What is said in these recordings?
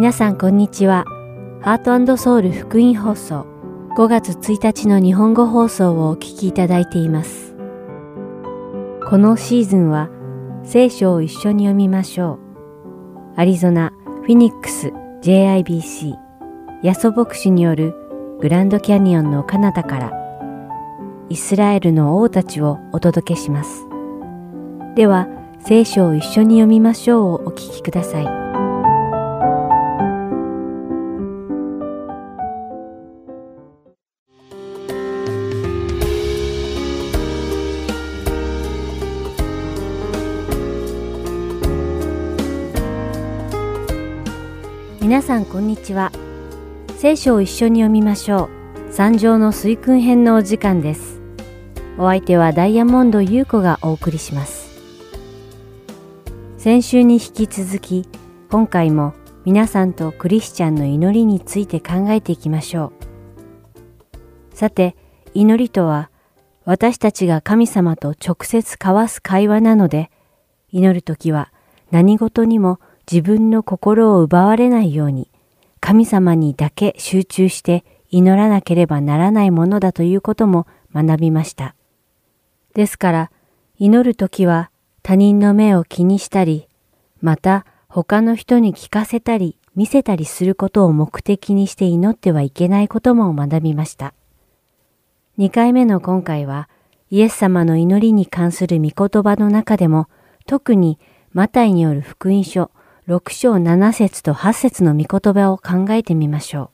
皆さんこんにちは。ハートソウル福音放送5月1日の日本語放送をお聞きいただいています。このシーズンは聖書を一緒に読みましょう。アリゾナ・フィニックス JIBC ヤソ牧師によるグランドキャニオンの彼方からイスラエルの王たちをお届けします。では、聖書を一緒に読みましょうをお聞きください。皆さんこんにちは。聖書を一緒に読みましょう。三条の水訓編のお時間です。お相手はダイヤモンド優子がお送りします。先週に引き続き、今回も皆さんとクリスチャンの祈りについて考えていきましょう。さて、祈りとは、私たちが神様と直接交わす会話なので、祈るときは何事にも自分の心を奪われないように、神様にだけ集中して祈らなければならないものだということも学びました。ですから、祈るときは他人の目を気にしたり、また他の人に聞かせたり見せたりすることを目的にして祈ってはいけないことも学びました。2回目の今回は、イエス様の祈りに関する御言葉の中でも、特にマタイによる福音書6章7節と8節の御言葉を考えてみましょ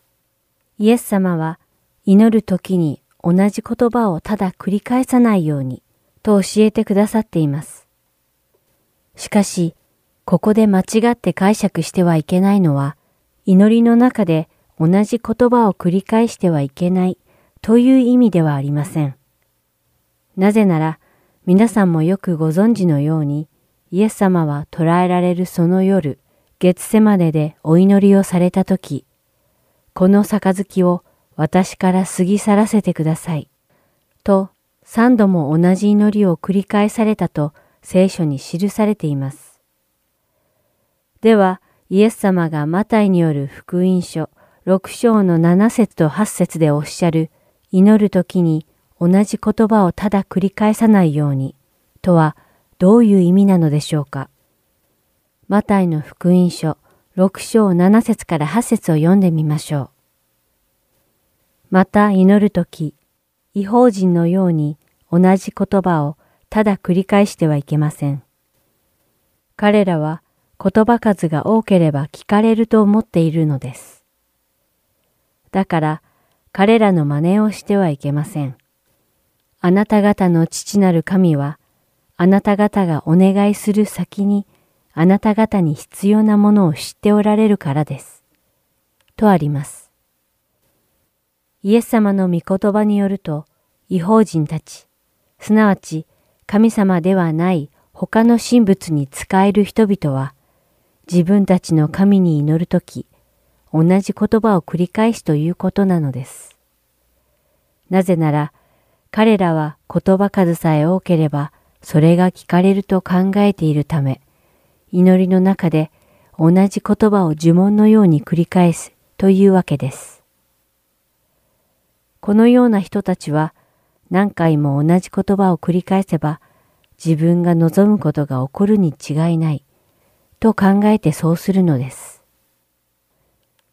う。イエス様は祈る時に同じ言葉をただ繰り返さないようにと教えてくださっています。しかし、ここで間違って解釈してはいけないのは、祈りの中で同じ言葉を繰り返してはいけないという意味ではありません。なぜなら、皆さんもよくご存知のように、イエス様は捕らえられるその夜、月セマネでお祈りをされたとき、この杯を私から過ぎ去らせてください。と三度も同じ祈りを繰り返されたと聖書に記されています。では、イエス様がマタイによる福音書6章の7節と8節でおっしゃる祈るときに同じ言葉をただ繰り返さないようにとはどういう意味なのでしょうか。マタイの福音書6章7節から8節を読んでみましょう。また祈るとき、違法人のように同じ言葉をただ繰り返してはいけません。彼らは言葉数が多ければ聞かれると思っているのです。だから彼らの真似をしてはいけません。あなた方の父なる神は、あなた方がお願いする先にあなた方に必要なものを知っておられるからです。とあります。イエス様の御言葉によると、違法人たち、すなわち神様ではない他の神仏に仕える人々は、自分たちの神に祈るとき、同じ言葉を繰り返すということなのです。なぜなら、彼らは言葉数さえ多ければ、それが聞かれると考えているため、祈りの中で同じ言葉を呪文のように繰り返すというわけです。このような人たちは何回も同じ言葉を繰り返せば自分が望むことが起こるに違いないと考えてそうするのです。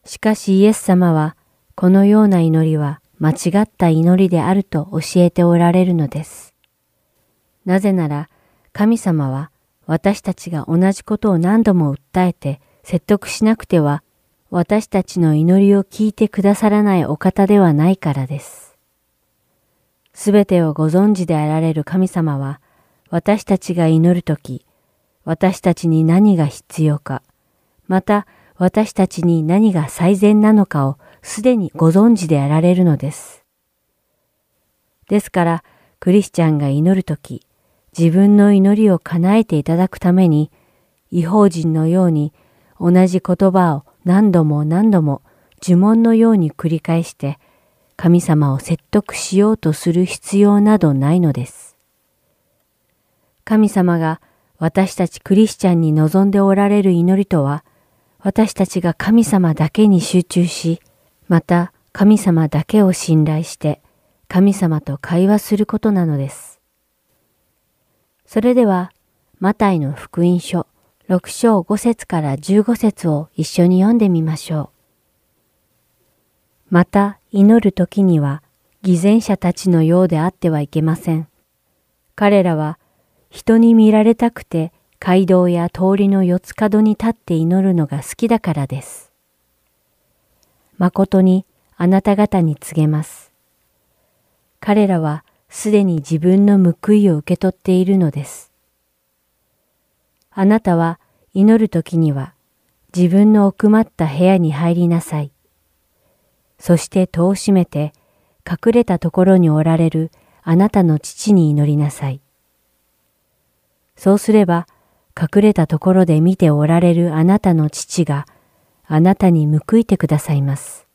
しかしイエス様はこのような祈りは間違った祈りであると教えておられるのです。なぜなら神様は私たちが同じことを何度も訴えて説得しなくては私たちの祈りを聞いてくださらないお方ではないからです。すべてをご存知であられる神様は私たちが祈るとき、私たちに何が必要か、また私たちに何が最善なのかをすでにご存知であられるのです。ですから、クリスチャンが祈るとき、自分の祈りを叶えていただくために、違法人のように同じ言葉を何度も何度も呪文のように繰り返して、神様を説得しようとする必要などないのです。神様が私たちクリスチャンに望んでおられる祈りとは、私たちが神様だけに集中し、また神様だけを信頼して神様と会話することなのです。それでは、マタイの福音書6章5節から15節を一緒に読んでみましょう。また祈る時には偽善者たちのようであってはいけません。彼らは人に見られたくて街道や通りの四つ角に立って祈るのが好きだからです。誠にあなた方に告げます。彼らはすでに自分の報いを受け取っているのです。あなたは祈るときには自分の奥まった部屋に入りなさい。そして戸を閉めて隠れたところにおられるあなたの父に祈りなさい。そうすれば隠れたところで見ておられるあなたの父があなたに報いてくださいます。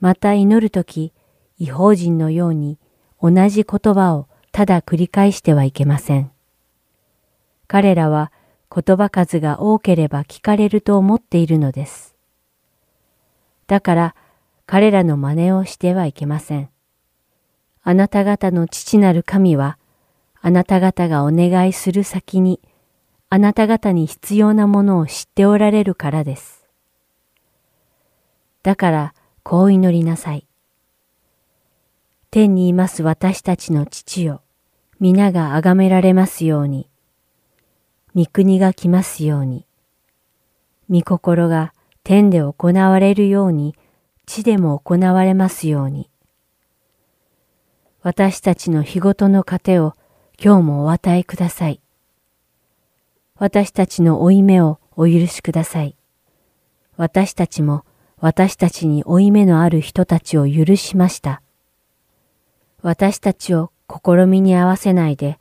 また祈るとき、違法人のように同じ言葉をただ繰り返してはいけません。彼らは言葉数が多ければ聞かれると思っているのです。だから彼らの真似をしてはいけません。あなた方の父なる神はあなた方がお願いする先に、あなた方に必要なものを知っておられるからです。だから、こう祈りなさい。天にいます私たちの父よ、皆が崇められますように。御国が来ますように。御心が天で行われるように、地でも行われますように。私たちの日ごとの糧を今日もお与えください。私たちの負い目をお許しください。私たちも私たちに負い目のある人たちを許しました。私たちを試みに合わせないで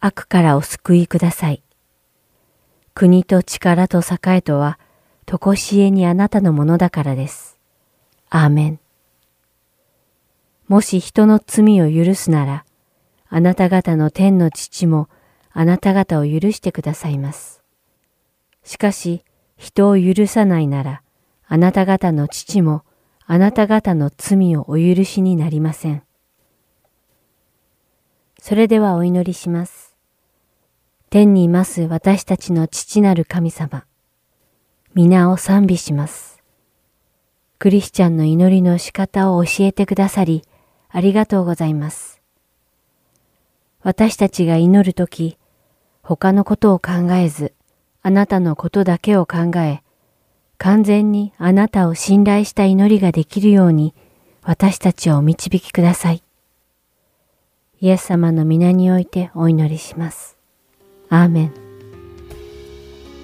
悪からお救いください。国と力と栄とは、とこしえにあなたのものだからです。アーメン。もし人の罪を許すなら、あなた方の天の父もあなた方を許してくださいます。しかし、人を許さないなら、あなた方の父もあなた方の罪をお許しになりません。それではお祈りします。天にいます私たちの父なる神様、皆を賛美します。クリスチャンの祈りの仕方を教えてくださり、ありがとうございます。私たちが祈るとき、他のことを考えず、あなたのことだけを考え、完全にあなたを信頼した祈りができるように、私たちをお導きください。イエス様の皆においてお祈りします。アーメン。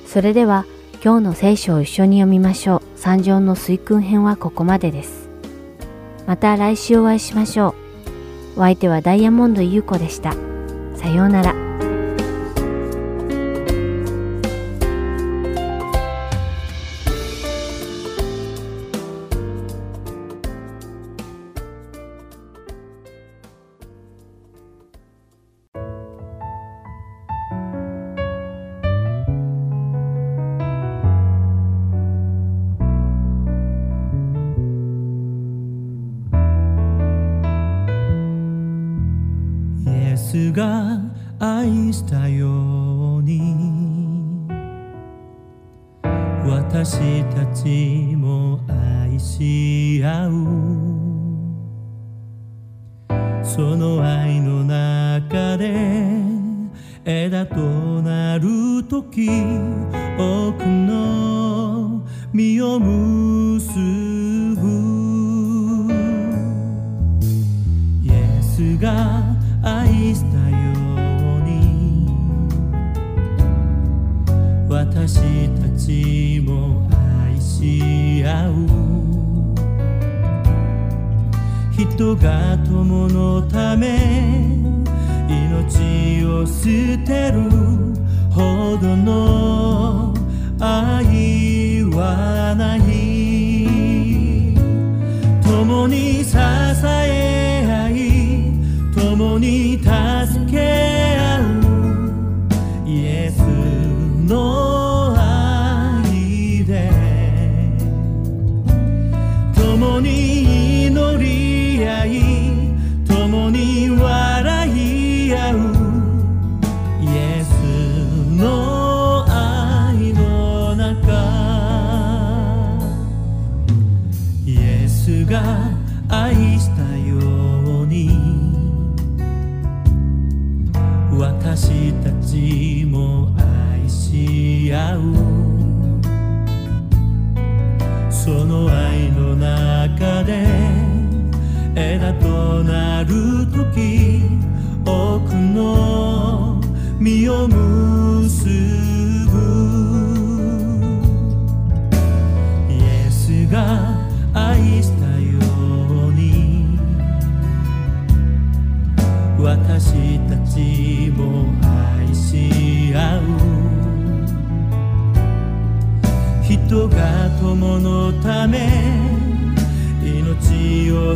それでは、今日の聖書を一緒に読みましょう。三条の水訓編はここまでです。また来週お会いしましょう。お相手はダイヤモンド優子でした。さようなら。したように。私たちも愛し合う。その愛の中で枝となる時多くの実を結ぶ。イエスが愛したよ私たちも愛し合う。人が友のため命を捨てる。ほどの愛はない。共に支え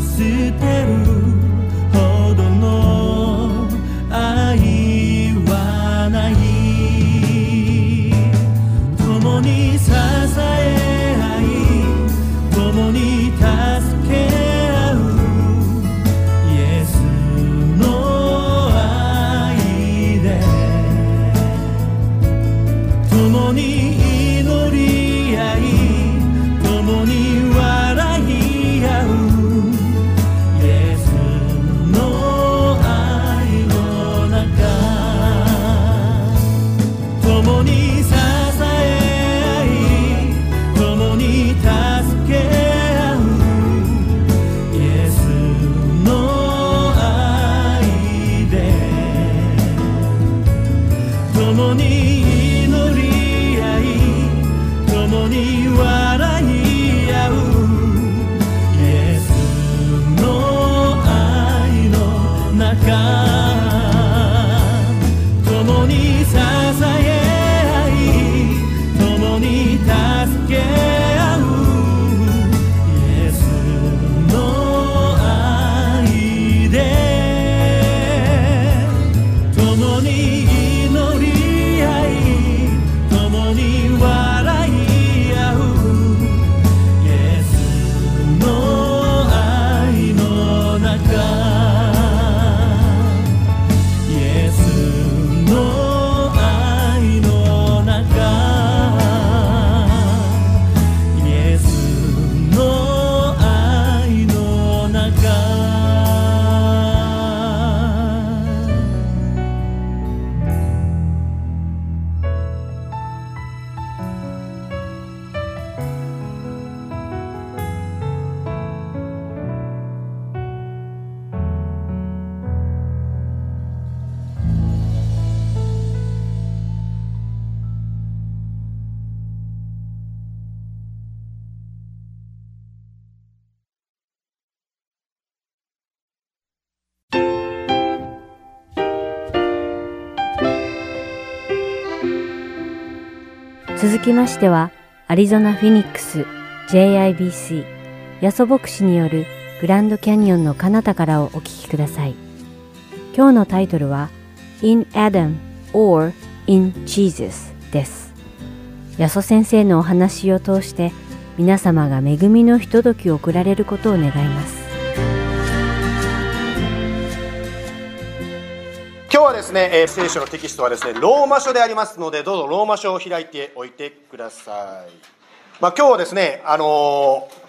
命を捨てる続きましては、アリゾナ・フィニックス JIBC ヤソ牧師によるグランドキャニオンの彼方からをお聞きください。今日のタイトルは In Adam or in Jesus です。ヤソ先生のお話を通して皆様が恵みのひとときを送られることを願います。今日はですね、えー聖書のテキストはですね、ローマ書でありますので、どうぞローマ書を開いておいてください。まあ、今日はですね、あのー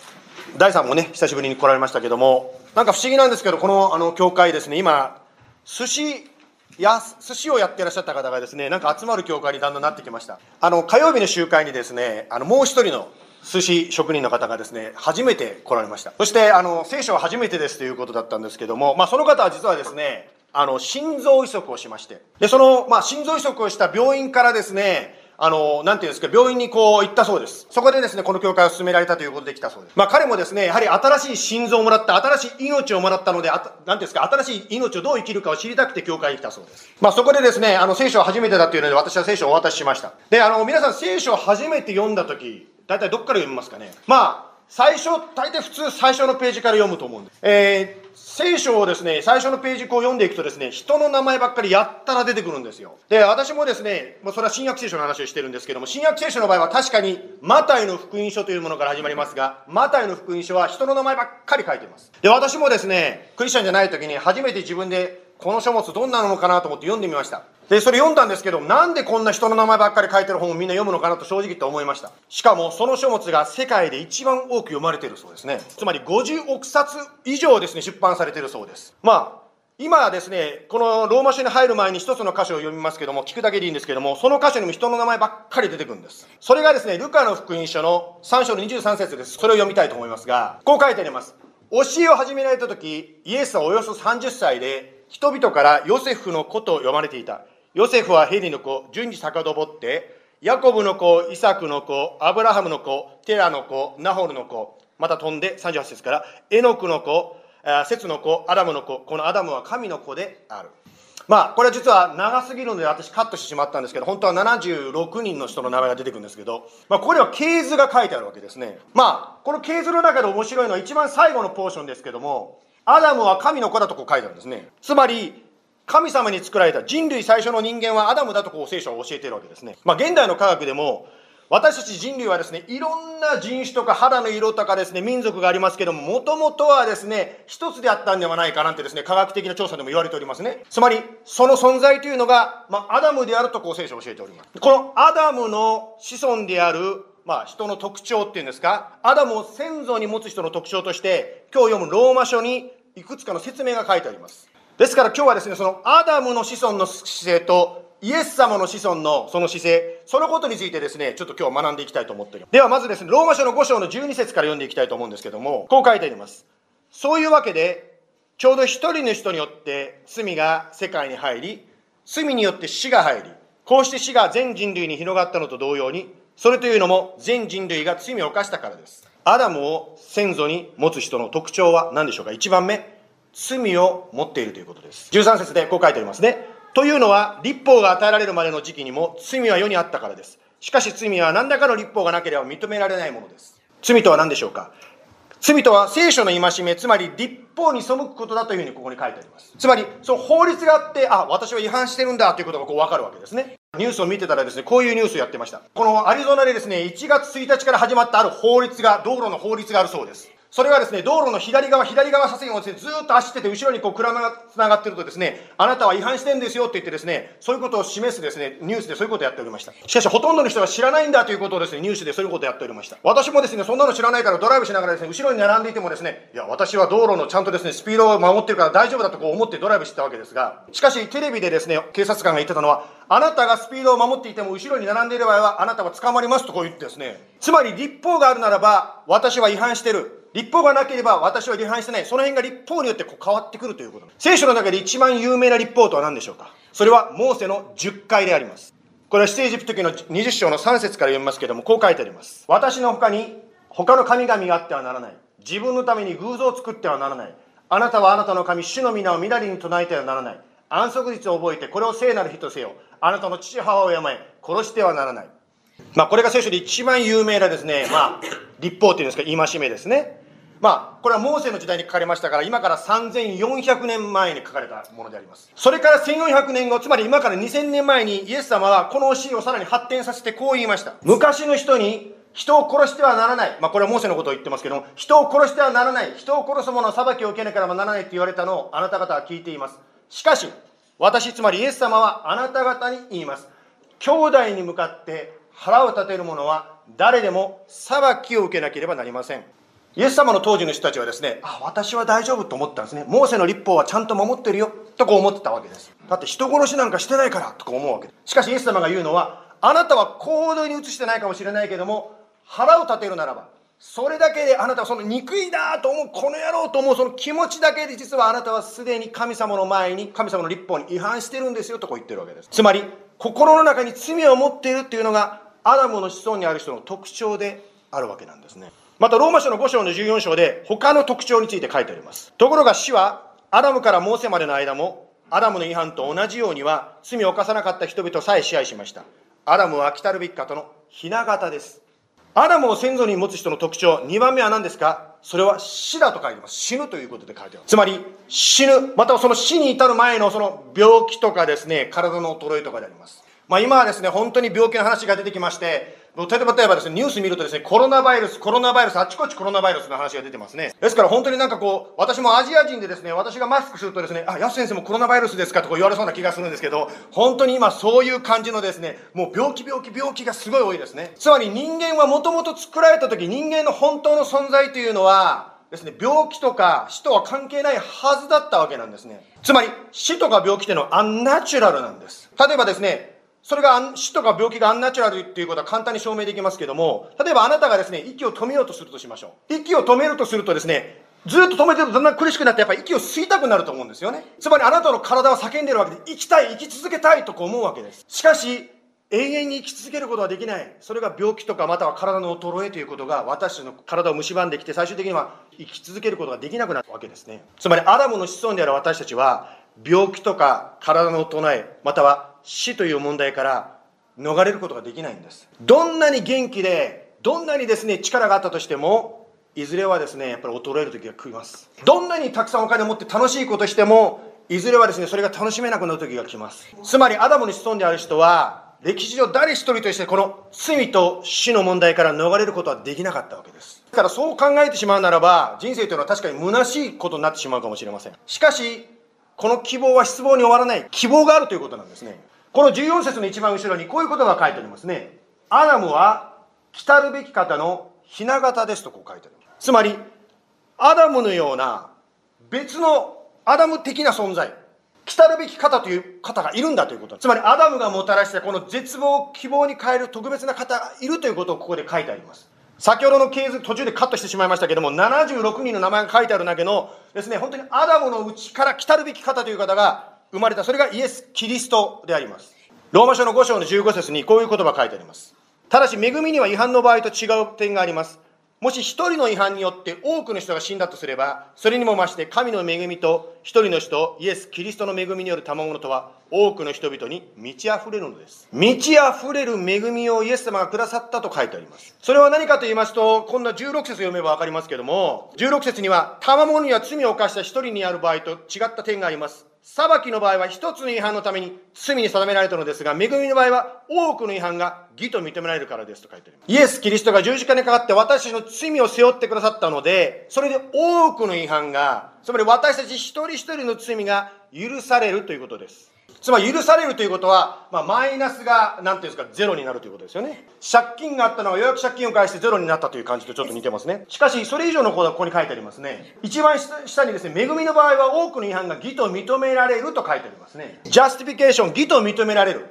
大さんもね、久しぶりに来られましたけども、なんか不思議なんですけど、このあの教会ですね、今、寿司や寿司をやってらっしゃった方がですね、なんか集まる教会にだんだんなってきました。あの火曜日の集会にですね、あのもう一人の寿司職人の方がですね、初めて来られました。そして、あの聖書は初めてですということだったんですけども、まあ、その方は実はですね、あの心臓移植をしまして、でその、まあ、心臓移植をした病院からですね、あの、なんていうんですか、病院にこう行ったそうです。そこでですね、この教会を進められたということで来たそうです。まあ彼もですね、やはり新しい心臓をもらった、新しい命をもらったので、あなんていうんですか、新しい命をどう生きるかを知りたくて教会に来たそうです。まあそこでですね、あの聖書は初めてだというので、私は聖書をお渡ししました。で、あの、皆さん聖書を初めて読んだとき、大体どっから読みますかね。まあ、最初、大体普通最初のページから読むと思うんです。えー聖書をですね、最初のページこう読んでいくとですね、人の名前ばっかりやったら出てくるんですよ。で、私もですね、もうそれは新約聖書の話をしてるんですけども、新約聖書の場合は確かに、マタイの福音書というものから始まりますが、マタイの福音書は人の名前ばっかり書いてます。で、私もですね、クリスチャンじゃない時に初めて自分でこの書物どんなのかなと思って読んでみました。で、それ読んだんですけど、なんでこんな人の名前ばっかり書いてる本をみんな読むのかなと正直言って思いました。しかも、その書物が世界で一番多く読まれているそうですね。つまり50億冊以上ですね、出版されているそうです。まあ、今はですね、このローマ書に入る前に一つの箇所を読みますけども、聞くだけでいいんですけども、その箇所にも人の名前ばっかり出てくるんです。それがですね、ルカの福音書の3章の23節です。それを読みたいと思いますが、こう書いてあります。教えを始められた時、イエスはおよそ30歳で、人々からヨセフの子と呼ばれていた。ヨセフはヘリの子、順次遡って、ヤコブの子、イサクの子、アブラハムの子、テラの子、ナホルの子、また飛んで38節から、エノクの子、セツの子、アダムの子、このアダムは神の子である。まあ、これは実は長すぎるので私カットしてしまったんですけど、本当は76人の人の名前が出てくるんですけど、まあ、ここでは系図が書いてあるわけですね。まあ、この系図の中で面白いのは一番最後のポーションですけども、アダムは神の子だとこう書いてあるんですね。つまり、神様に作られた人類最初の人間はアダムだとこう聖書は教えているわけですね。まあ、現代の科学でも、私たち人類はですね、いろんな人種とか肌の色とかですね、民族がありますけども、もともとはですね、一つであったんではないかなんてですね、科学的な調査でも言われておりますね。つまり、その存在というのが、まあ、アダムであるとこう聖書は教えております。このアダムの子孫である、まあ、人の特徴っていうんですか、アダムを先祖に持つ人の特徴として、今日読むローマ書にいくつかの説明が書いてあります。ですから今日はですね、そのアダムの子孫の姿勢とイエス様の子孫のその姿勢、そのことについてですね、ちょっと今日学んでいきたいと思っております。ではまずですね、ローマ書の5章の12節から読んでいきたいと思うんですけども、こう書いてあります。そういうわけで、ちょうど一人の人によって罪が世界に入り、罪によって死が入り、こうして死が全人類に広がったのと同様に、それというのも全人類が罪を犯したからです。アダムを先祖に持つ人の特徴は何でしょうか ?1 番目、罪を持っているということです。13節でこう書いてありますね。というのは、立法が与えられるまでの時期にも罪は世にあったからです。しかし罪は何らかの立法がなければ認められないものです。罪とは何でしょうか？罪とは聖書の戒め、つまり立法に背くことだというふうにここに書いてあります。つまり、その法律があって、あ、私は違反してるんだということがこう分かるわけですね。ニュースを見てたらですね、こういうニュースをやってました。このアリゾナでですね、1月1日から始まったある法律が、道路の法律があるそうです。それはですね、道路の左側、左側車線をですね、ずっと走ってて、後ろにこう車が繋がってるとですね、あなたは違反してんですよって言ってですね、そういうことを示すですね、ニュースでそういうことをやっておりました。しかし、ほとんどの人が知らないんだということをですね、ニュースでそういうことをやっておりました。私もですね、そんなの知らないからドライブしながらですね、後ろに並んでいてもですね、いや、私は道路のちゃんとですね、スピードを守ってるから大丈夫だとこう思ってドライブしてたわけですが、しかし、テレビでですね、警察官が言ってたのは、あなたがスピードを守っていても後ろに並んでいる場合は、あなたは捕まりますとこう言ってですね、つまり立法があるならば、私は違反してる。立法がなければ私は違反してない。その辺が立法によってこう変わってくるということ。聖書の中で一番有名な立法とは何でしょうか？それはモーセの10回であります。これは出エジプト記の20章の3節から読みますけども、こう書いてあります。私の他に他の神々があってはならない。自分のために偶像を作ってはならない。あなたはあなたの神、主の皆をみなりに唱えてはならない。安息日を覚えて、これを聖なる日とせよ。あなたの父母を敬え、殺してはならない。まあ、これが聖書で一番有名なですね、まあ、立法っていうんですか、戒めですね。まあ、これはモーセの時代に書かれましたから、今から3400年前に書かれたものであります。それから1400年後、つまり今から2000年前にイエス様はこの教えをさらに発展させてこう言いました。昔の人に人を殺してはならない。まあ、これはモーセのことを言ってますけども、人を殺してはならない。人を殺す者は裁きを受けなければならないって言われたのをあなた方は聞いています。しかし、私、つまりイエス様はあなた方に言います。兄弟に向かって腹を立てる者は誰でも裁きを受けなければなりません。イエス様の当時の人たちはですね、あ、私は大丈夫と思ったんですね。モーセの立法はちゃんと守ってるよ、とこう思ってたわけです。だって人殺しなんかしてないから、とか思うわけです。しかしイエス様が言うのは、あなたは行動に移してないかもしれないけども、腹を立てるならば、それだけであなたはその憎いなと思う、この野郎と思うその気持ちだけで実はあなたはすでに神様の前に、神様の立法に違反してるんですよとこう言ってるわけです。つまり、心の中に罪を持っているっていうのが、アダムの子孫にある人の特徴であるわけなんですね。またローマ書の5章の14章で他の特徴について書いてあります。ところが死はアダムからモーセまでの間もアダムの違反と同じようには罪を犯さなかった人々さえ支配しました。アダムは来たるべき方の雛形です。アダムを先祖に持つ人の特徴、2番目は何ですか？それは死だと書いてます。死ぬということで書いてます。つまり、死ぬ、またはその死に至る前のその病気とかですね、体の衰えとかであります。まあ今はですね、本当に病気の話が出てきまして、例えば例えばですね、ニュース見るとですね、コロナバイルス、コロナバイルス、あちこちコロナバイルスの話が出てますね。ですから本当になんかこう、私もアジア人でですね、私がマスクするとですね、あ、ヤス先生もコロナバイルスですかとか言われそうな気がするんですけど、本当に今そういう感じのですね、もう病気病気病気がすごい多いですね。つまり人間はもともと作られた時、人間の本当の存在というのは、ですね、病気とか死とは関係ないはずだったわけなんですね。つまり、死とか病気っていうのはアンナチュラルなんです。例えばですね、それが死とか病気がアンナチュラルっていうことは簡単に証明できますけども、例えばあなたがですね、息を止めようとするとしましょう。息を止めるとするとですね、ずっと止めてるとだんだん苦しくなってやっぱり息を吸いたくなると思うんですよね。つまりあなたの体は叫んでるわけで、生きたい、生き続けたいとこう思うわけです。しかし、永遠に生き続けることはできない。それが病気とかまたは体の衰えということが私の体を蝕んできて最終的には生き続けることができなくなるわけですね。つまりアダムの子孫である私たちは病気とか体の衰えまたは死という問題から逃れることができないんです。どんなに元気でどんなにですね力があったとしてもいずれはですねやっぱり衰える時が来ます。どんなにたくさんお金を持って楽しいことしてもいずれはですねそれが楽しめなくなる時が来ます。つまりアダムの子孫である人は歴史上誰一人としてこの罪と死の問題から逃れることはできなかったわけです。だからそう考えてしまうならば、人生というのは確かに虚しいことになってしまうかもしれません。しかし、この希望は失望に終わらない。希望があるということなんですね。この14節の一番後ろにこういう言葉が書いてありますね。アダムは来たるべき方の雛形ですとこう書いてある。つまり、アダムのような別のアダム的な存在。来たるべき方という方がいるんだということ。つまり、アダムがもたらしたこの絶望を希望に変える特別な方がいるということをここで書いてあります。先ほどの系図途中でカットしてしまいましたけども、76人の名前が書いてあるだけのですね、本当にアダムのうちから来たるべき方という方が生まれた。それがイエス・キリストであります。ローマ書の5章の15節にこういう言葉書いてあります。ただし、恵みには違反の場合と違う点があります。もし一人の違反によって多くの人が死んだとすれば、それにも増して神の恵みと一人の人、イエス・キリストの恵みによる賜物とは、多くの人々に満ち溢れるのです。満ち溢れる恵みをイエス様がくださったと書いてあります。それは何かと言いますと、こんな16節読めばわかりますけども、16節には、賜物には罪を犯した一人にある場合と違った点があります。裁きの場合は一つの違反のために罪に定められたのですが、恵みの場合は多くの違反が義と認められるからですと書いてあります。イエス・キリストが十字架にかかって私たちの罪を背負ってくださったので、それで多くの違反が、つまり私たち一人一人の罪が許されるということです。つまり許されるということは、まあ、マイナスが、なんていうんですか、ゼロになるということですよね。借金があったのがようやく借金を返してゼロになったという感じとちょっと似てますね。しかし、それ以上のことがここに書いてありますね。一番下にですね、恵みの場合は多くの違反が義と認められると書いてありますね。justification、義と認められる。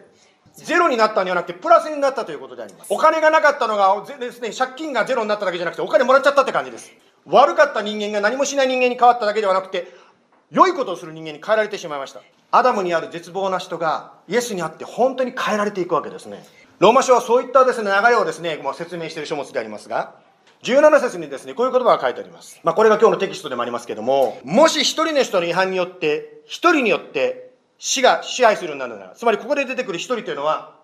ゼロになったんではなくて、プラスになったということであります。お金がなかったのが、ですね、借金がゼロになっただけじゃなくて、お金もらっちゃったって感じです。悪かった人間が何もしない人間に変わっただけではなくて、良いことをする人間に変えられてしまいました。アダムにある絶望な人が、イエスにあって本当に変えられていくわけですね。ローマ書はそういったですね、流れをですね、もう説明している書物でありますが、17節にですね、こういう言葉が書いてあります。まあ、これが今日のテキストでもありますけども、もし一人の人の違反によって、一人によって死が支配するようになるなら、つまりここで出てくる一人というのは、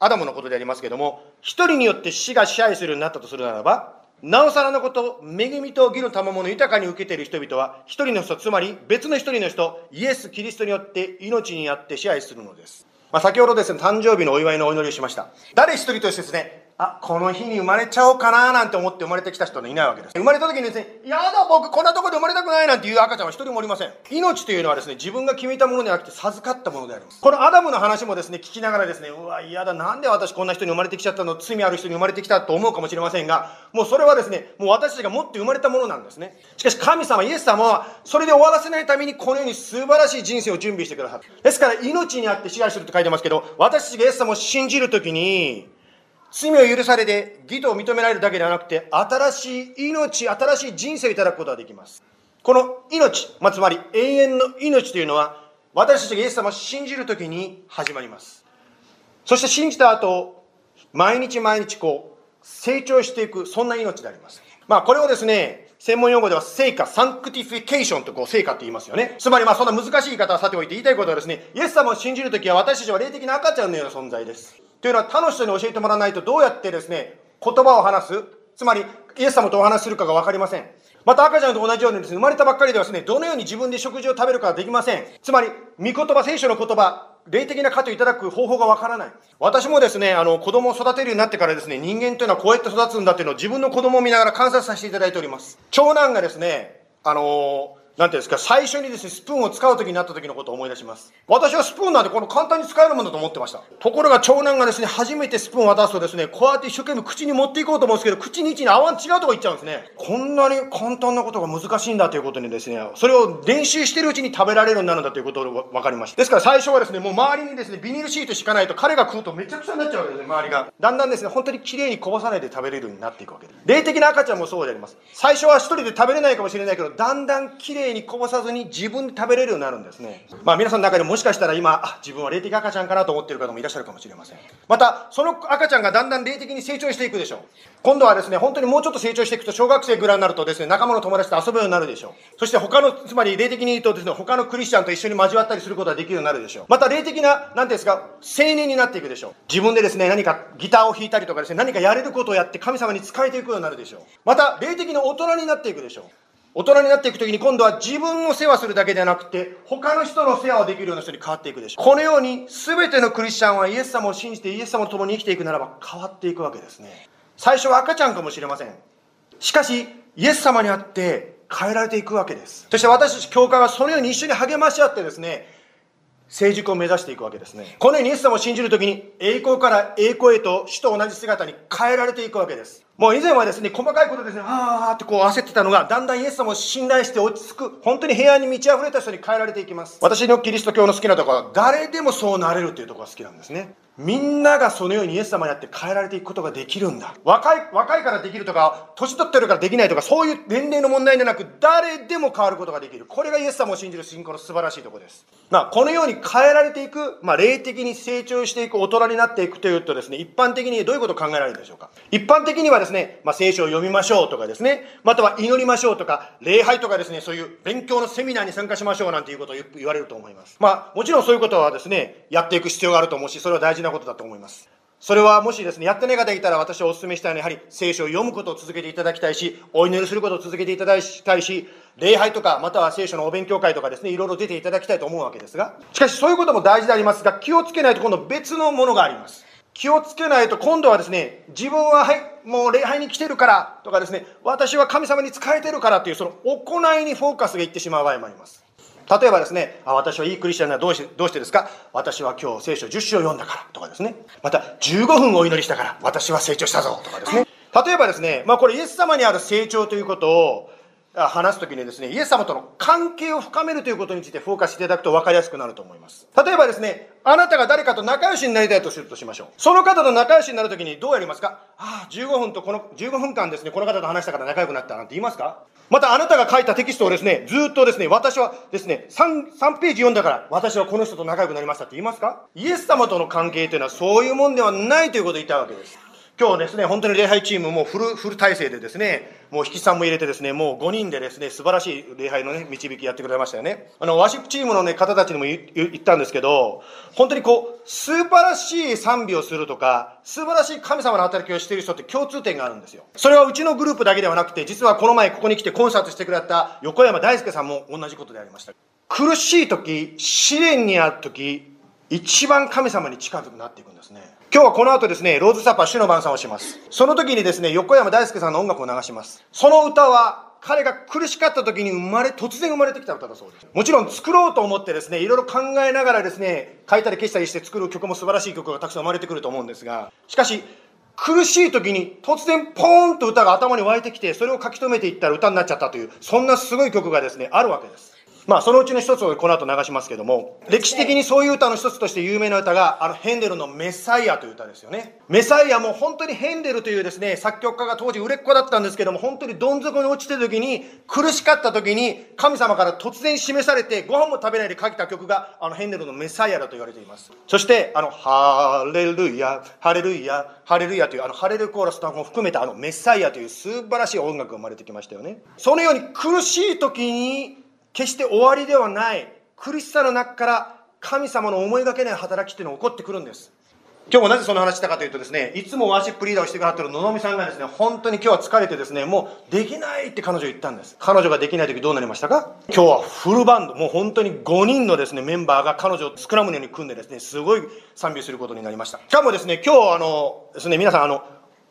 アダムのことでありますけども、一人によって死が支配するようになったとするならば、なおさらのこと、恵みと義の賜物を豊かに受けている人々は、一人の人、つまり別の一人の人、イエス・キリストによって命にあって支配するのです。まあ、先ほどですね、誕生日のお祝いのお祈りをしました。誰一人としてですね、あ、この日に生まれちゃおうかななんて思って生まれてきた人はいないわけです。生まれた時にですね、やだ、僕こんなとこで生まれたくないなんていう赤ちゃんは一人もおりません。命というのはですね、自分が決めたものではなくて授かったものであります。このアダムの話もですね、聞きながらですね、うわ、嫌だ、なんで私こんな人に生まれてきちゃったの、罪ある人に生まれてきたと思うかもしれませんが、もうそれはですね、もう私たちが持って生まれたものなんですね。しかし神様、イエス様は、それで終わらせないためにこのように素晴らしい人生を準備してくださった。ですから、命にあって支配すると書いてますけど、私たちがイエス様を信じるときに、罪を許されて義と認められるだけではなくて、新しい命、新しい人生をいただくことができます。この命、まあ、つまり永遠の命というのは、私たちがイエス様を信じるときに始まります。そして信じた後、毎日毎日こう、成長していく、そんな命であります。まあ、これをですね、専門用語では聖化、sanctification とこう聖化って言いますよね。つまりまあそんな難しい言い方はさておいて言いたいことはですね、イエス様を信じるときは私たちは霊的な赤ちゃんのような存在です。というのは他の人に教えてもらわないとどうやってですね、言葉を話す、つまりイエス様とお話しするかがわかりません。また赤ちゃんと同じようにですね、生まれたばっかりではですね、どのように自分で食事を食べるかはできません。つまり、御言葉、聖書の言葉、霊的な糧をいただく方法がわからない。私もですね、あの、子供を育てるようになってからですね、人間というのはこうやって育つんだっていうのを自分の子供を見ながら観察させていただいております。長男がですね、あのなんていうんですか、最初にですね、スプーンを使う時になった時のことを思い出します。私はスプーンなんてこの簡単に使えるものだと思ってました。ところが長男がですね、初めてスプーンを渡すとですね、こうやって一生懸命口に持っていこうと思うんですけど、口に位置に合わん違うとこ行っちゃうんですね。こんなに簡単なことが難しいんだということにですね、それを練習してるうちに食べられるようになるんだということが分かりました。ですから最初はですね、もう周りにですね、ビニールシート敷かないと彼が食うとめちゃくちゃになっちゃうわけですね、周りが。だんだんですね、本当に綺麗にこぼさないで食べれるようになっていくわけです。霊的な赤ちゃんもそうであります。最初は一人で食べれないかもしれないけど、だんだん綺麗にこぼさずに自分で食べれるようになるんですね。まあ皆さんの中でもしかしたら今、自分は霊的赤ちゃんかなと思ってる方もいらっしゃるかもしれません。また、その赤ちゃんがだんだん霊的に成長していくでしょう。今度はですね、本当にもうちょっと成長していくと、小学生ぐらいになるとですね、仲間の友達と遊ぶようになるでしょう。そして他の、つまり霊的に言うとですね、他のクリスチャンと一緒に交わったりすることができるようになるでしょう。また霊的な、なんていうんですか、青年になっていくでしょう。自分でですね、何かギターを弾いたりとかですね、何かやれることをやって神様に仕えていくようになるでしょう。また、霊的な大人になっていくでしょう。大人になっていくときに今度は自分の世話するだけではなくて他の人の世話をできるような人に変わっていくでしょうこのように全てのクリスチャンはイエス様を信じてイエス様と共に生きていくならば変わっていくわけですね最初は赤ちゃんかもしれませんしかしイエス様にあって変えられていくわけですそして私たち教会はそのように一緒に励まし合ってですね成熟を目指していくわけですね。このようにイエス様を信じるときに栄光から栄光へと主と同じ姿に変えられていくわけです。もう以前はですね、細かいことですね、あーってこう焦ってたのが、だんだんイエス様を信頼して落ち着く、本当に平安に満ち溢れた人に変えられていきます。私のキリスト教の好きなところは、誰でもそうなれるというところが好きなんですね。みんながそのようにイエス様にあって変えられていくことができるんだ。若い、若いからできるとか、年取ってるからできないとか、そういう年齢の問題でなく、誰でも変わることができる。これがイエス様を信じる信仰の素晴らしいところです。まあ、このように変えられていく、まあ、霊的に成長していく、大人になっていくというとですね、一般的にどういうことを考えられるでしょうか。一般的にはですね、まあ、聖書を読みましょうとかですね、または祈りましょうとか、礼拝とかですね、そういう勉強のセミナーに参加しましょうなんていうことを言われると思います。まあ、もちろんそういうことはですね、やっていく必要があると思うし、それは大事なことだと思います。それはもしですね、やってない方がいたら私はお勧めしたいのは、やはり聖書を読むことを続けていただきたいし、お祈りすることを続けていただきたいし、礼拝とか、または聖書のお勉強会とかですね、いろいろ出ていただきたいと思うわけですが、しかしそういうことも大事でありますが、気をつけないと今度別のものがあります。気をつけないと今度はですね、自分ははい、もう礼拝に来てるからとかですね、私は神様に仕えてるからというその行いにフォーカスがいってしまう場合もあります。例えばですね、あ私はいいクリスチャンなどうしてどうしてですか？私は今日聖書10章読んだからとかですね。また15分お祈りしたから私は成長したぞとかですね。例えばですね、まあこれイエス様にある成長ということをあ話すときにですね、イエス様との関係を深めるということについてフォーカスしていただくと分かりやすくなると思います。例えばですね、あなたが誰かと仲良しになりたいとするとしましょう。その方と仲良しになるときにどうやりますか？ああ、15分とこの、15分間ですね、この方と話したから仲良くなったなんて言いますか？またあなたが書いたテキストをですね、ずっとですね、私はですね、3、3ページ読んだから、私はこの人と仲良くなりましたって言いますか？イエス様との関係というのはそういうもんではないということを言いたいわけです。今日ですね、本当に礼拝チームもフル、フル体制でですね、もう引きさんも入れてですね、もう5人でですね、素晴らしい礼拝のね、導きやってくれましたよね。あの、ワシップチームのね、方たちにも言ったんですけど、本当にこう、素晴らしい賛美をするとか、素晴らしい神様の働きをしている人って共通点があるんですよ。それはうちのグループだけではなくて、実はこの前ここに来てコンサートしてくれた横山大輔さんも同じことでありました。苦しい時、試練にある時、一番神様に近づくなっていくんですね。今日はこの後ですね、ローズサッパー主の晩餐をします。その時にですね、横山大輔さんの音楽を流します。その歌は、彼が苦しかった時に生まれ、突然生まれてきた歌だそうです。もちろん作ろうと思ってですね、いろいろ考えながらですね、書いたり消したりして作る曲も素晴らしい曲がたくさん生まれてくると思うんですが、しかし、苦しい時に突然ポーンと歌が頭に湧いてきて、それを書き留めていったら歌になっちゃったという、そんなすごい曲がですね、あるわけです。まあ、そのうちの一つをこの後流しますけども、歴史的にそういう歌の一つとして有名な歌が、あの、ヘンデルのメサイアという歌ですよね。メサイアも本当にヘンデルというですね、作曲家が当時売れっ子だったんですけども、本当にどん底に落ちてる時に、苦しかった時に、神様から突然示されて、ご飯も食べないで書いた曲が、あの、ヘンデルのメサイアだと言われています。そして、あの、ハレルヤ、ハレルヤ、ハレルヤという、あの、ハレルコーラスとも含めた、あの、メサイアという素晴らしい音楽が生まれてきましたよね。そのように苦しい時に、決して終わりではない苦しさの中から神様の思いがけない働きっていうのが起こってくるんです。今日もなぜその話したかというとですねいつもワーシップリーダーをしてくださってる野々美さんがですね本当に今日は疲れてですねもうできないって彼女言ったんです。彼女ができない時どうなりましたか？今日はフルバンド。もう本当に5人のですねメンバーが彼女をスクラムのように組んでですねすごい賛美することになりました。しかもですね今日あのですね皆さんあの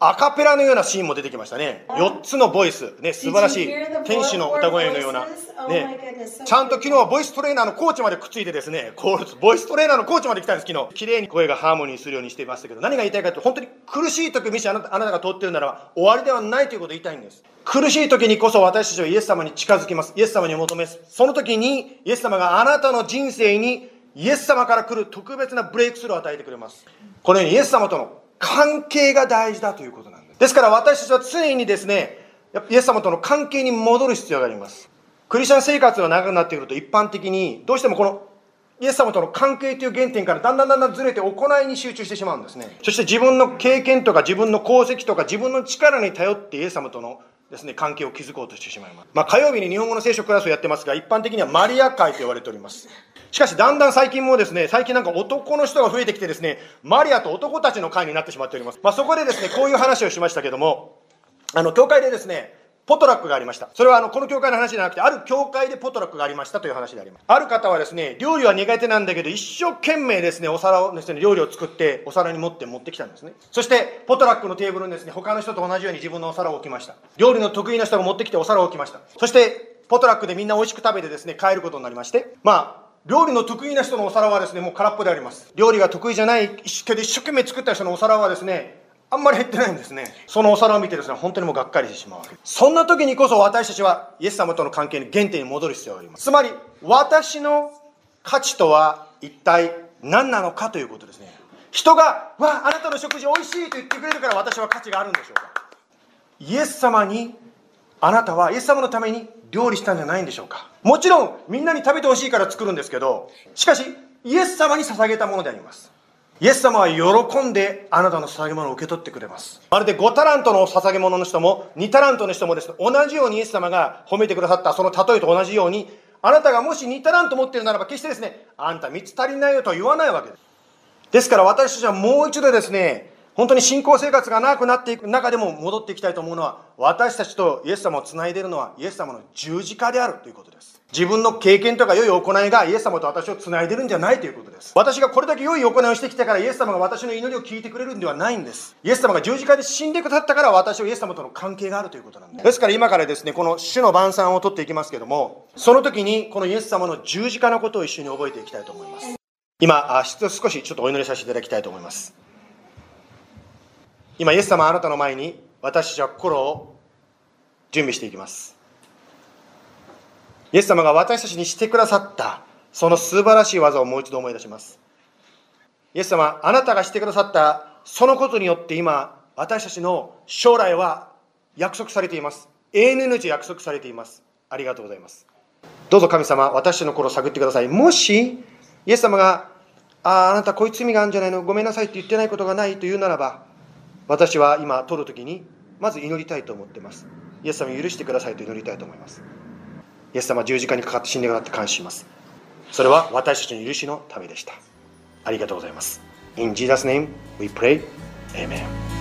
アカペラのようなシーンも出てきましたね。4つのボイス、ね、素晴らしい天使の歌声のような。Oh ねちゃんと昨日はボイストレーナーのコーチまでくっついてですね、ボイストレーナーのコーチまで来たんです、昨日。綺麗に声がハーモニーするようにしていましたけど、何が言いたいかというと、本当に苦しい時、もしあなたあなたが通っているならば、終わりではないということを言いたいんです。苦しい時にこそ私たちはイエス様に近づきます。イエス様に求めます。その時に、イエス様があなたの人生に、イエス様から来る特別なブレイクスルーを与えてくれます。このようにイエス様との関係が大事だということなんです。ですから私たちは常にですね、やっぱイエス様との関係に戻る必要があります。クリスチャン生活が長くなってくると一般的にどうしてもこのイエス様との関係という原点からだんだんだんだんずれて行いに集中してしまうんですね。そして自分の経験とか自分の功績とか自分の力に頼ってイエス様とのですね、関係を築こうとしてしまいます。まあ火曜日に日本語の聖書クラスをやってますが、一般的にはマリア会と言われております。しかしだんだん最近もですね、最近なんか男の人が増えてきてですね、マリアと男たちの会になってしまっております。まあそこでですね、こういう話をしましたけども、あの、教会でですね、ポトラックがありました。それはあの、この教会の話じゃなくて、ある教会でポトラックがありましたという話であります。ある方はですね、料理は苦手なんだけど、一生懸命ですね、お皿をですね、料理を作って、お皿に持って持ってきたんですね。そして、ポトラックのテーブルにですね、他の人と同じように自分のお皿を置きました。料理の得意な人が持ってきてお皿を置きました。そして、ポトラックでみんな美味しく食べてですね、帰ることになりまして、まあ、料理の得意な人のお皿はですね、もう空っぽであります。料理が得意じゃないけど、一生懸命作った人のお皿はですね、あんまり減ってないんですね。そのお皿を見てですね、本当にもうがっかりしてしまうわけです。そんな時にこそ私たちはイエス様との関係に原点に戻る必要があります。つまり、私の価値とは一体何なのかということですね。人が、わあ、あなたの食事美味しいと言ってくれるから私は価値があるんでしょうか。イエス様に、あなたはイエス様のために料理したんじゃないんでしょうか。もちろん、みんなに食べてほしいから作るんですけど、しかし、イエス様に捧げたものであります。イエス様は喜んであなたの捧げ物を受け取ってくれます。まるで5タラントの捧げ物の人も2タラントの人もですね、同じようにイエス様が褒めてくださったその例えと同じように、あなたがもし2タラント持ってるならば決してですね、あんた3つ足りないよと言わないわけです。ですから私たちはもう一度ですね、本当に信仰生活が長くなっていく中でも戻っていきたいと思うのは、私たちとイエス様をつないでいるのはイエス様の十字架であるということです。自分の経験とか良い行いがイエス様と私をつないでるんじゃないということです。私がこれだけ良い行いをしてきたからイエス様が私の祈りを聞いてくれるんではないんです。イエス様が十字架で死んでくださったから私はイエス様との関係があるということなんです。ですから今からですね、この主の晩餐を取っていきますけども、その時にこのイエス様の十字架のことを一緒に覚えていきたいと思います。今、あ少しちょっとお祈りさせていただきたいと思います。今、イエス様あなたの前に私たちは心を準備していきます。イエス様が私たちにしてくださったその素晴らしい技をもう一度思い出します。イエス様、あなたがしてくださったそのことによって今、私たちの将来は約束されています。永遠の命約束されています。ありがとうございます。どうぞ神様、私たちの心を探ってください。もし、イエス様が、ああ、あなたこういう罪があるんじゃないの？ごめんなさいって言ってないことがないというならば、私は今取る時に、まず祈りたいと思っています。イエス様許してくださいと祈りたいと思います。イエス様十字架にかかって死んでくださって感謝します。それは私たちの許しのためでした。ありがとうございます。In Jesus' name we pray. Amen.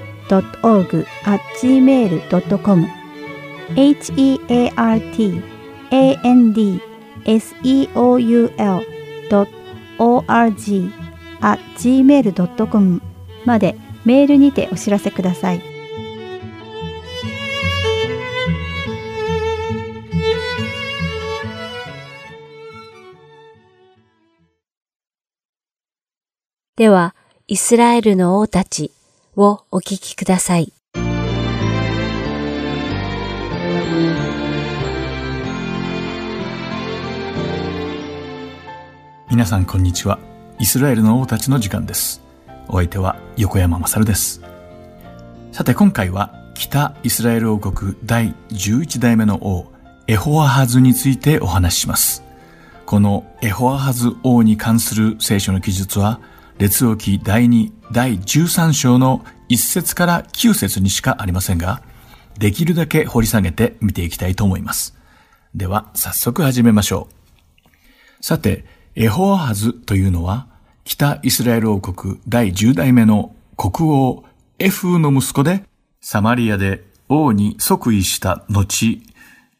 heart.and.org.gmail.com heartandseoul.org.gmail.com までメールにてお知らせください。では、イスラエルの王たち、をお聞きください。皆さんこんにちは。イスラエルの王たちの時間です。お相手は横山まさるです。さて今回は北イスラエル王国第11代目の王エホアハズについてお話しします。このエホアハズ王に関する聖書の記述は列王記第2第13章の1節から9節にしかありませんが、できるだけ掘り下げて見ていきたいと思います。では早速始めましょう。さて、エホアハズというのは、北イスラエル王国第10代目の国王エフーの息子で、サマリアで王に即位した後、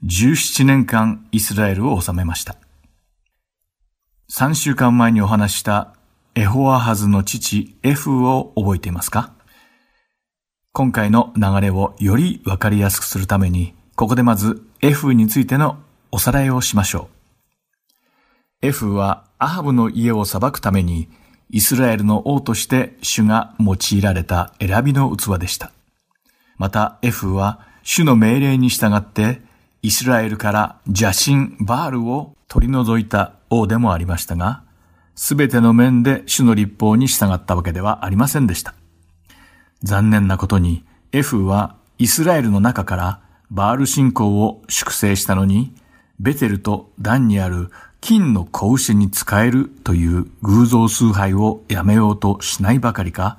17年間イスラエルを治めました。3週間前にお話したエホアハズの父エフを覚えていますか？今回の流れをよりわかりやすくするために、ここでまずエフについてのおさらいをしましょう。エフはアハブの家を裁くためにイスラエルの王として主が用いられた選びの器でした。またエフは主の命令に従ってイスラエルから邪神バールを取り除いた王でもありましたが、すべての面で主の立法に従ったわけではありませんでした。残念なことにエフはイスラエルの中からバール信仰を粛清したのに、ベテルとダンにある金の子牛に使えるという偶像崇拝をやめようとしないばかりか、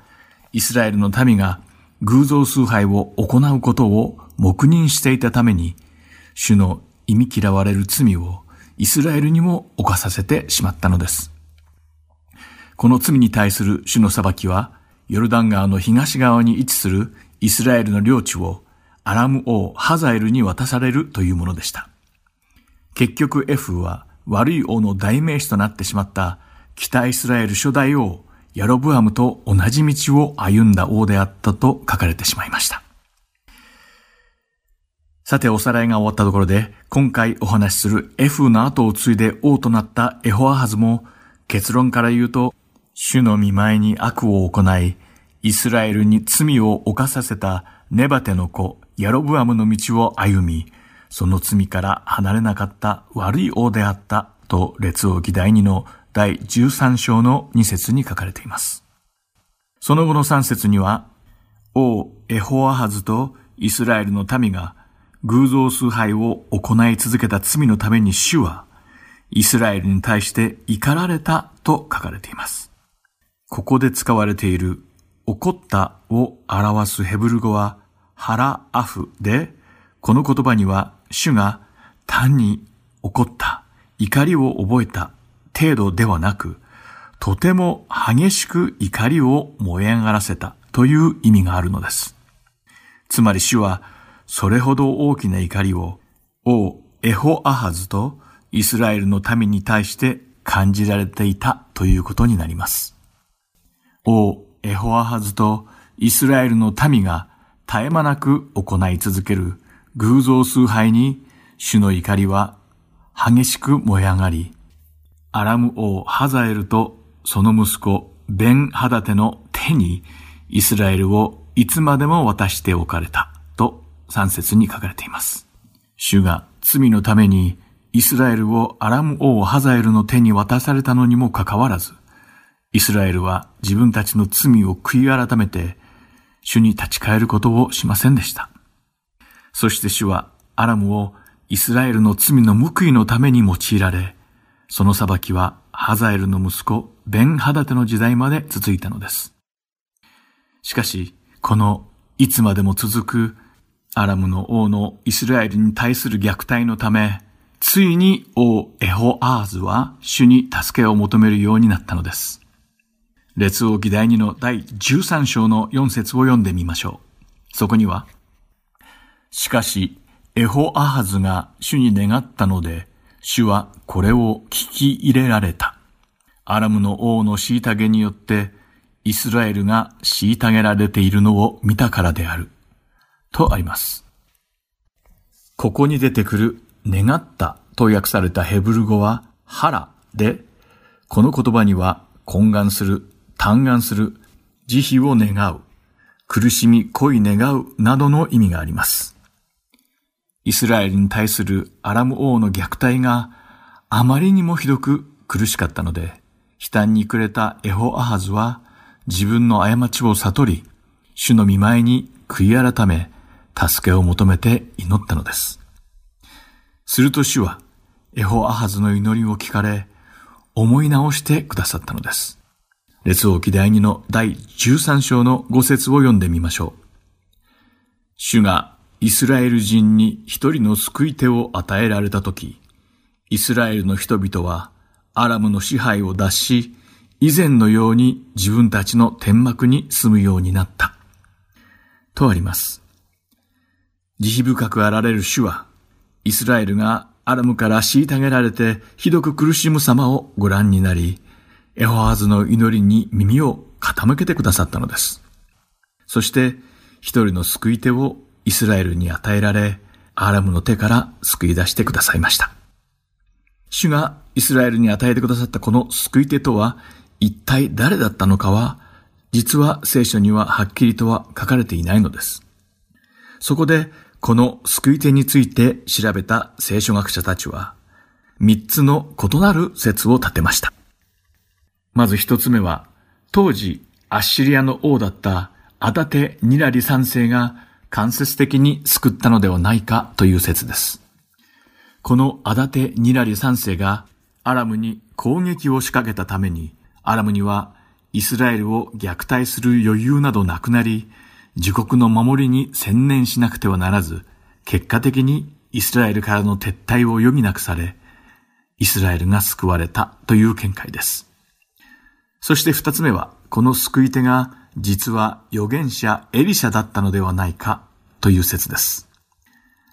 イスラエルの民が偶像崇拝を行うことを黙認していたために、主の忌み嫌われる罪をイスラエルにも犯させてしまったのです。この罪に対する主の裁きは、ヨルダン川の東側に位置するイスラエルの領地をアラム王ハザエルに渡されるというものでした。結局エフは悪い王の代名詞となってしまった北イスラエル初代王ヤロブアムと同じ道を歩んだ王であったと書かれてしまいました。さておさらいが終わったところで今回お話しするエフの後を継いで王となったエホアハズも結論から言うと主の見前に悪を行いイスラエルに罪を犯させたネバテの子ヤロブアムの道を歩みその罪から離れなかった悪い王であったと列王記第2の第13章の2節に書かれています。その後の3節には、王エホアハズとイスラエルの民が偶像崇拝を行い続けた罪のために主は、イスラエルに対して怒られたと書かれています。ここで使われている怒ったを表すヘブル語はハラアフで、この言葉には主が単に怒った、怒りを覚えた程度ではなく、とても激しく怒りを燃え上がらせたという意味があるのです。つまり主はそれほど大きな怒りを王エホアハズとイスラエルの民に対して感じられていたということになります。王エホアハズとイスラエルの民が絶え間なく行い続ける偶像崇拝に主の怒りは激しく燃え上がり、アラム王ハザエルとその息子ベン・ハダテの手にイスラエルをいつまでも渡しておかれたと3節に書かれています。主が罪のためにイスラエルをアラム王ハザエルの手に渡されたのにもかかわらず、イスラエルは自分たちの罪を悔い改めて、主に立ち返ることをしませんでした。そして主はアラムをイスラエルの罪の報いのために用いられ、その裁きはハザエルの息子ベンハダテの時代まで続いたのです。しかし、このいつまでも続くアラムの王のイスラエルに対する虐待のため、ついに王エホアーズは主に助けを求めるようになったのです。列王記第2の第13章の4節を読んでみましょう。そこには、しかし、エホアハズが主に願ったので、主はこれを聞き入れられた。アラムの王の虐げによって、イスラエルが虐げられているのを見たからである。とあります。ここに出てくる願ったと訳されたヘブル語はハラで、この言葉には懇願する、嘆願する、慈悲を願う、苦しみ、恋願うなどの意味があります。イスラエルに対するアラム王の虐待があまりにもひどく苦しかったので、悲嘆に暮れたエホアハズは自分の過ちを悟り、主の見舞いに悔い改め、助けを求めて祈ったのです。すると主は、エホアハズの祈りを聞かれ、思い直してくださったのです。列王記第2の第13章の5節を読んでみましょう。主がイスラエル人に一人の救い手を与えられたとき、イスラエルの人々はアラムの支配を脱し、以前のように自分たちの天幕に住むようになった。とあります。慈悲深くあられる主は、イスラエルがアラムから虐げられてひどく苦しむ様をご覧になり、エホアーズの祈りに耳を傾けてくださったのです。そして、一人の救い手をイスラエルに与えられ、アラムの手から救い出してくださいました。主がイスラエルに与えてくださったこの救い手とは、一体誰だったのかは、実は聖書にははっきりとは書かれていないのです。そこで、この救い手について調べた聖書学者たちは、三つの異なる説を立てました。まず一つ目は、当時アッシリアの王だったアダテ・ニラリ三世が間接的に救ったのではないかという説です。このアダテ・ニラリ三世がアラムに攻撃を仕掛けたために、アラムにはイスラエルを虐待する余裕などなくなり、自国の守りに専念しなくてはならず、結果的にイスラエルからの撤退を余儀なくされ、イスラエルが救われたという見解です。そして二つ目は、この救い手が実は預言者エリシャだったのではないかという説です。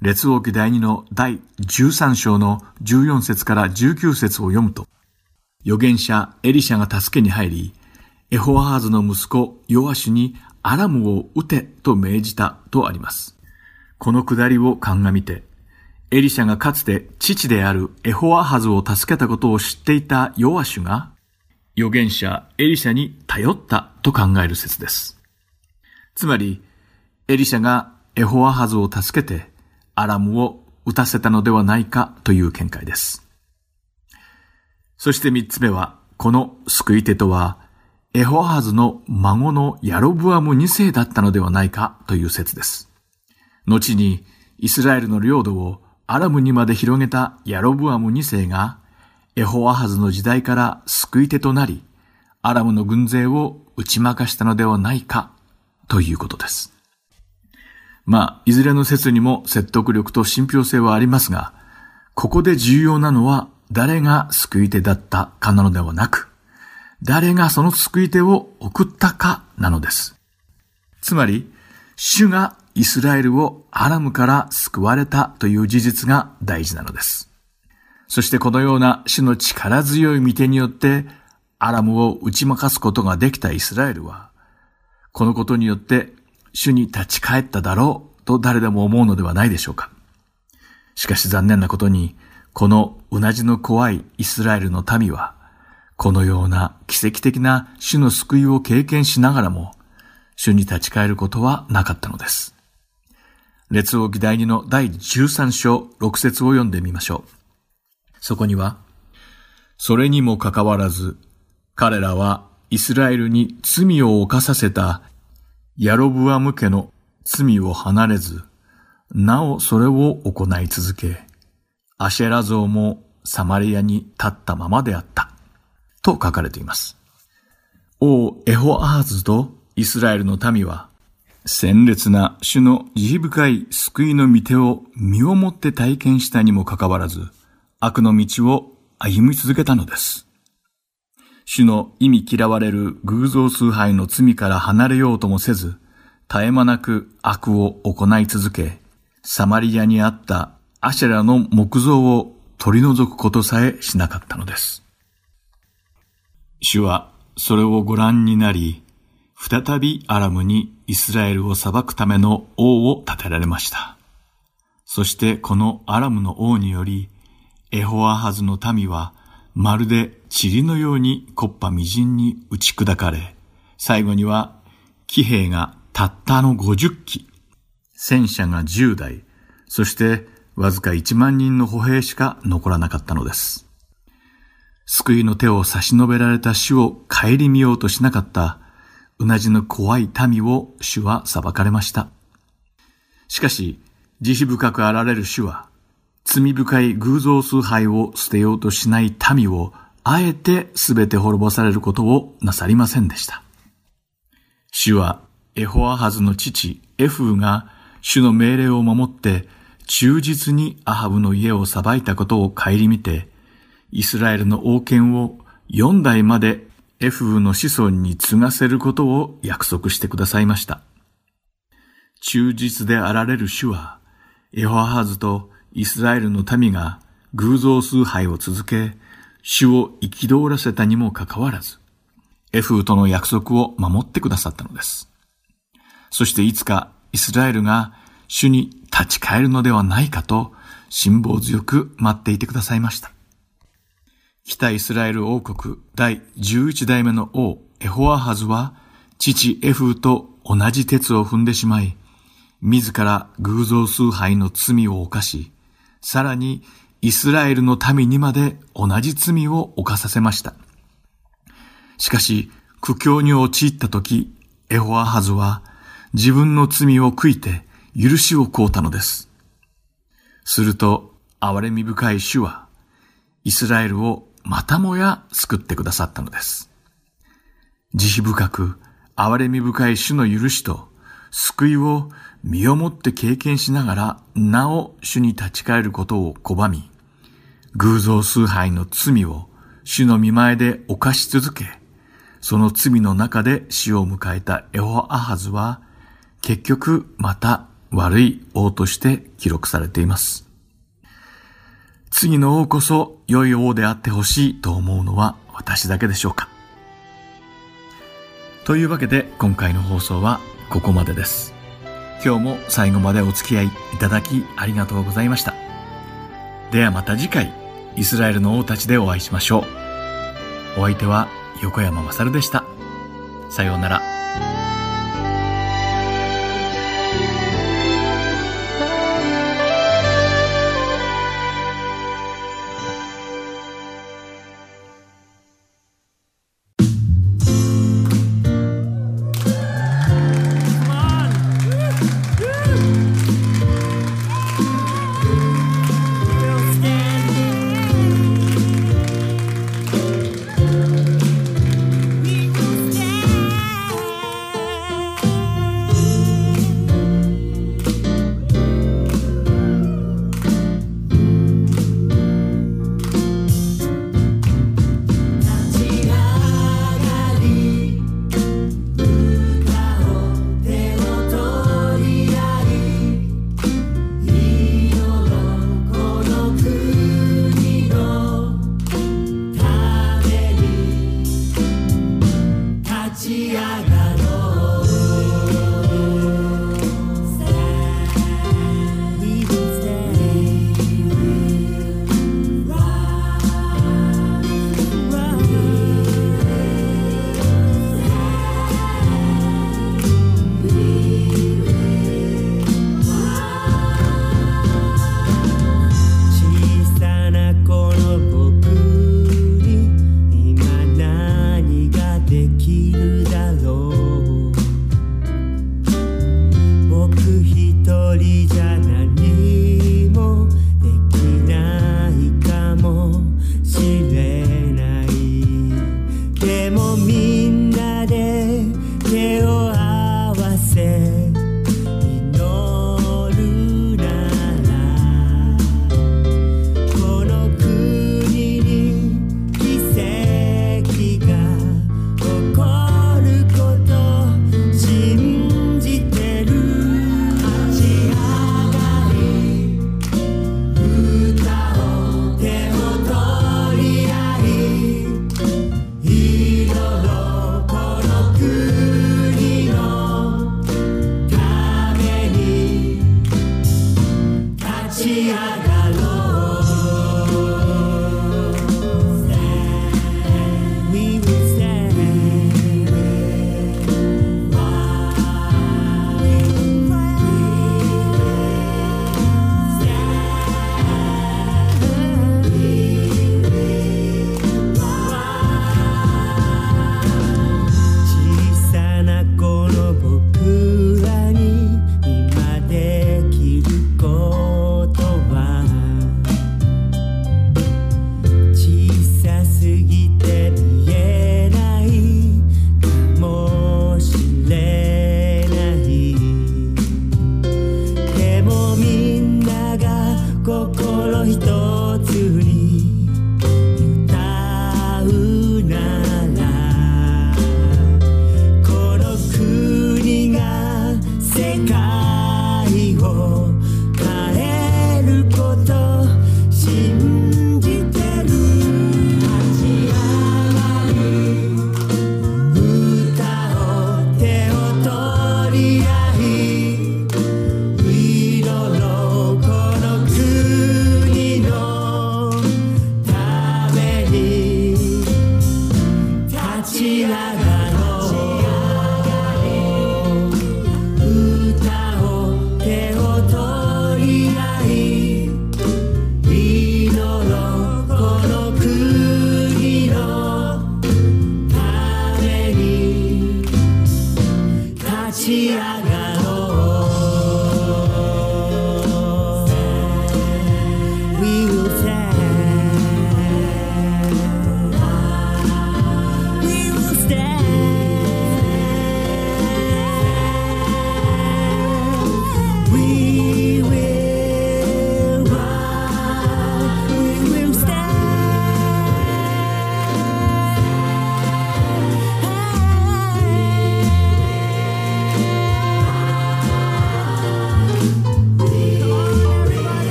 列王記第2の第13章の14節から19節を読むと、預言者エリシャが助けに入り、エホアーズの息子ヨアシュにアラムを撃てと命じたとあります。このくだりを鑑みて、エリシャがかつて父であるエホアハズを助けたことを知っていたヨアシュが、預言者エリシャに頼ったと考える説です。つまり、エリシャがエホアハズを助けてアラムを撃たせたのではないかという見解です。そして三つ目は、この救い手とは、エホアハズの孫のヤロブアム2世だったのではないかという説です。後にイスラエルの領土をアラムにまで広げたヤロブアム2世がエホアハズの時代から救い手となり、アラムの軍勢を打ち負かしたのではないかということです。まあ、いずれの説にも説得力と信憑性はありますが、ここで重要なのは誰が救い手だったかなのではなく、誰がその救い手を送ったかなのです。つまり、主がイスラエルをアラムから救われたという事実が大事なのです。そしてこのような主の力強い御手によってアラムを打ち負かすことができたイスラエルは、このことによって主に立ち返っただろうと誰でも思うのではないでしょうか。しかし残念なことに、このうなじの怖いイスラエルの民は、このような奇跡的な主の救いを経験しながらも、主に立ち返ることはなかったのです。列王記第2の第13章6節を読んでみましょう。そこには、それにもかかわらず、彼らはイスラエルに罪を犯させたヤロブアム家の罪を離れず、なおそれを行い続け、アシェラ像もサマリアに立ったままであった。と書かれています。王エホアーズとイスラエルの民は、鮮烈な主の慈悲深い救いの御手を身をもって体験したにもかかわらず、悪の道を歩み続けたのです。主の意味嫌われる偶像崇拝の罪から離れようともせず、絶え間なく悪を行い続け、サマリアにあったアシェラの木像を取り除くことさえしなかったのです。主はそれをご覧になり、再びアラムにイスラエルを裁くための王を立てられました。そしてこのアラムの王により、エホアハズの民はまるで塵のように木っ端みじんに打ち砕かれ、最後には騎兵がたったの50機、戦車が10台、そしてわずか1万人の歩兵しか残らなかったのです。救いの手を差し伸べられた主を顧みようとしなかった、うなじの怖い民を主は裁かれました。しかし、慈悲深くあられる主は、罪深い偶像崇拝を捨てようとしない民を、あえて全て滅ぼされることをなさりませんでした。主は、エホアハズの父、エフーが、主の命令を守って、忠実にアハブの家を裁いたことを顧みて、イスラエルの王権を4代までエフーの子孫に継がせることを約束してくださいました。忠実であられる主は、エホアハズとイスラエルの民が偶像崇拝を続け、主を憤らせたにもかかわらず、エフーとの約束を守ってくださったのです。そしていつかイスラエルが主に立ち返るのではないかと辛抱強く待っていてくださいました。北イスラエル王国第11代目の王エホアハズは父エフーと同じ鉄を踏んでしまい、自ら偶像崇拝の罪を犯し、さらにイスラエルの民にまで同じ罪を犯させました。しかし、苦境に陥った時、エホアハズは自分の罪を悔いて許しを請うたのです。すると、憐れみ深い主は、イスラエルをまたもや救ってくださったのです。慈悲深く、憐れみ深い主の許しと、救いを身をもって経験しながら、なお主に立ち返ることを拒み、偶像崇拝の罪を主の見前で犯し続け、その罪の中で死を迎えたエホアハズは、結局また悪い王として記録されています。次の王こそ良い王であってほしいと思うのは私だけでしょうか。というわけで今回の放送はここまでです。今日も最後までお付き合いいただきありがとうございました。ではまた次回、イスラエルの王たちでお会いしましょう。お相手は横山まさるでした。さようなら。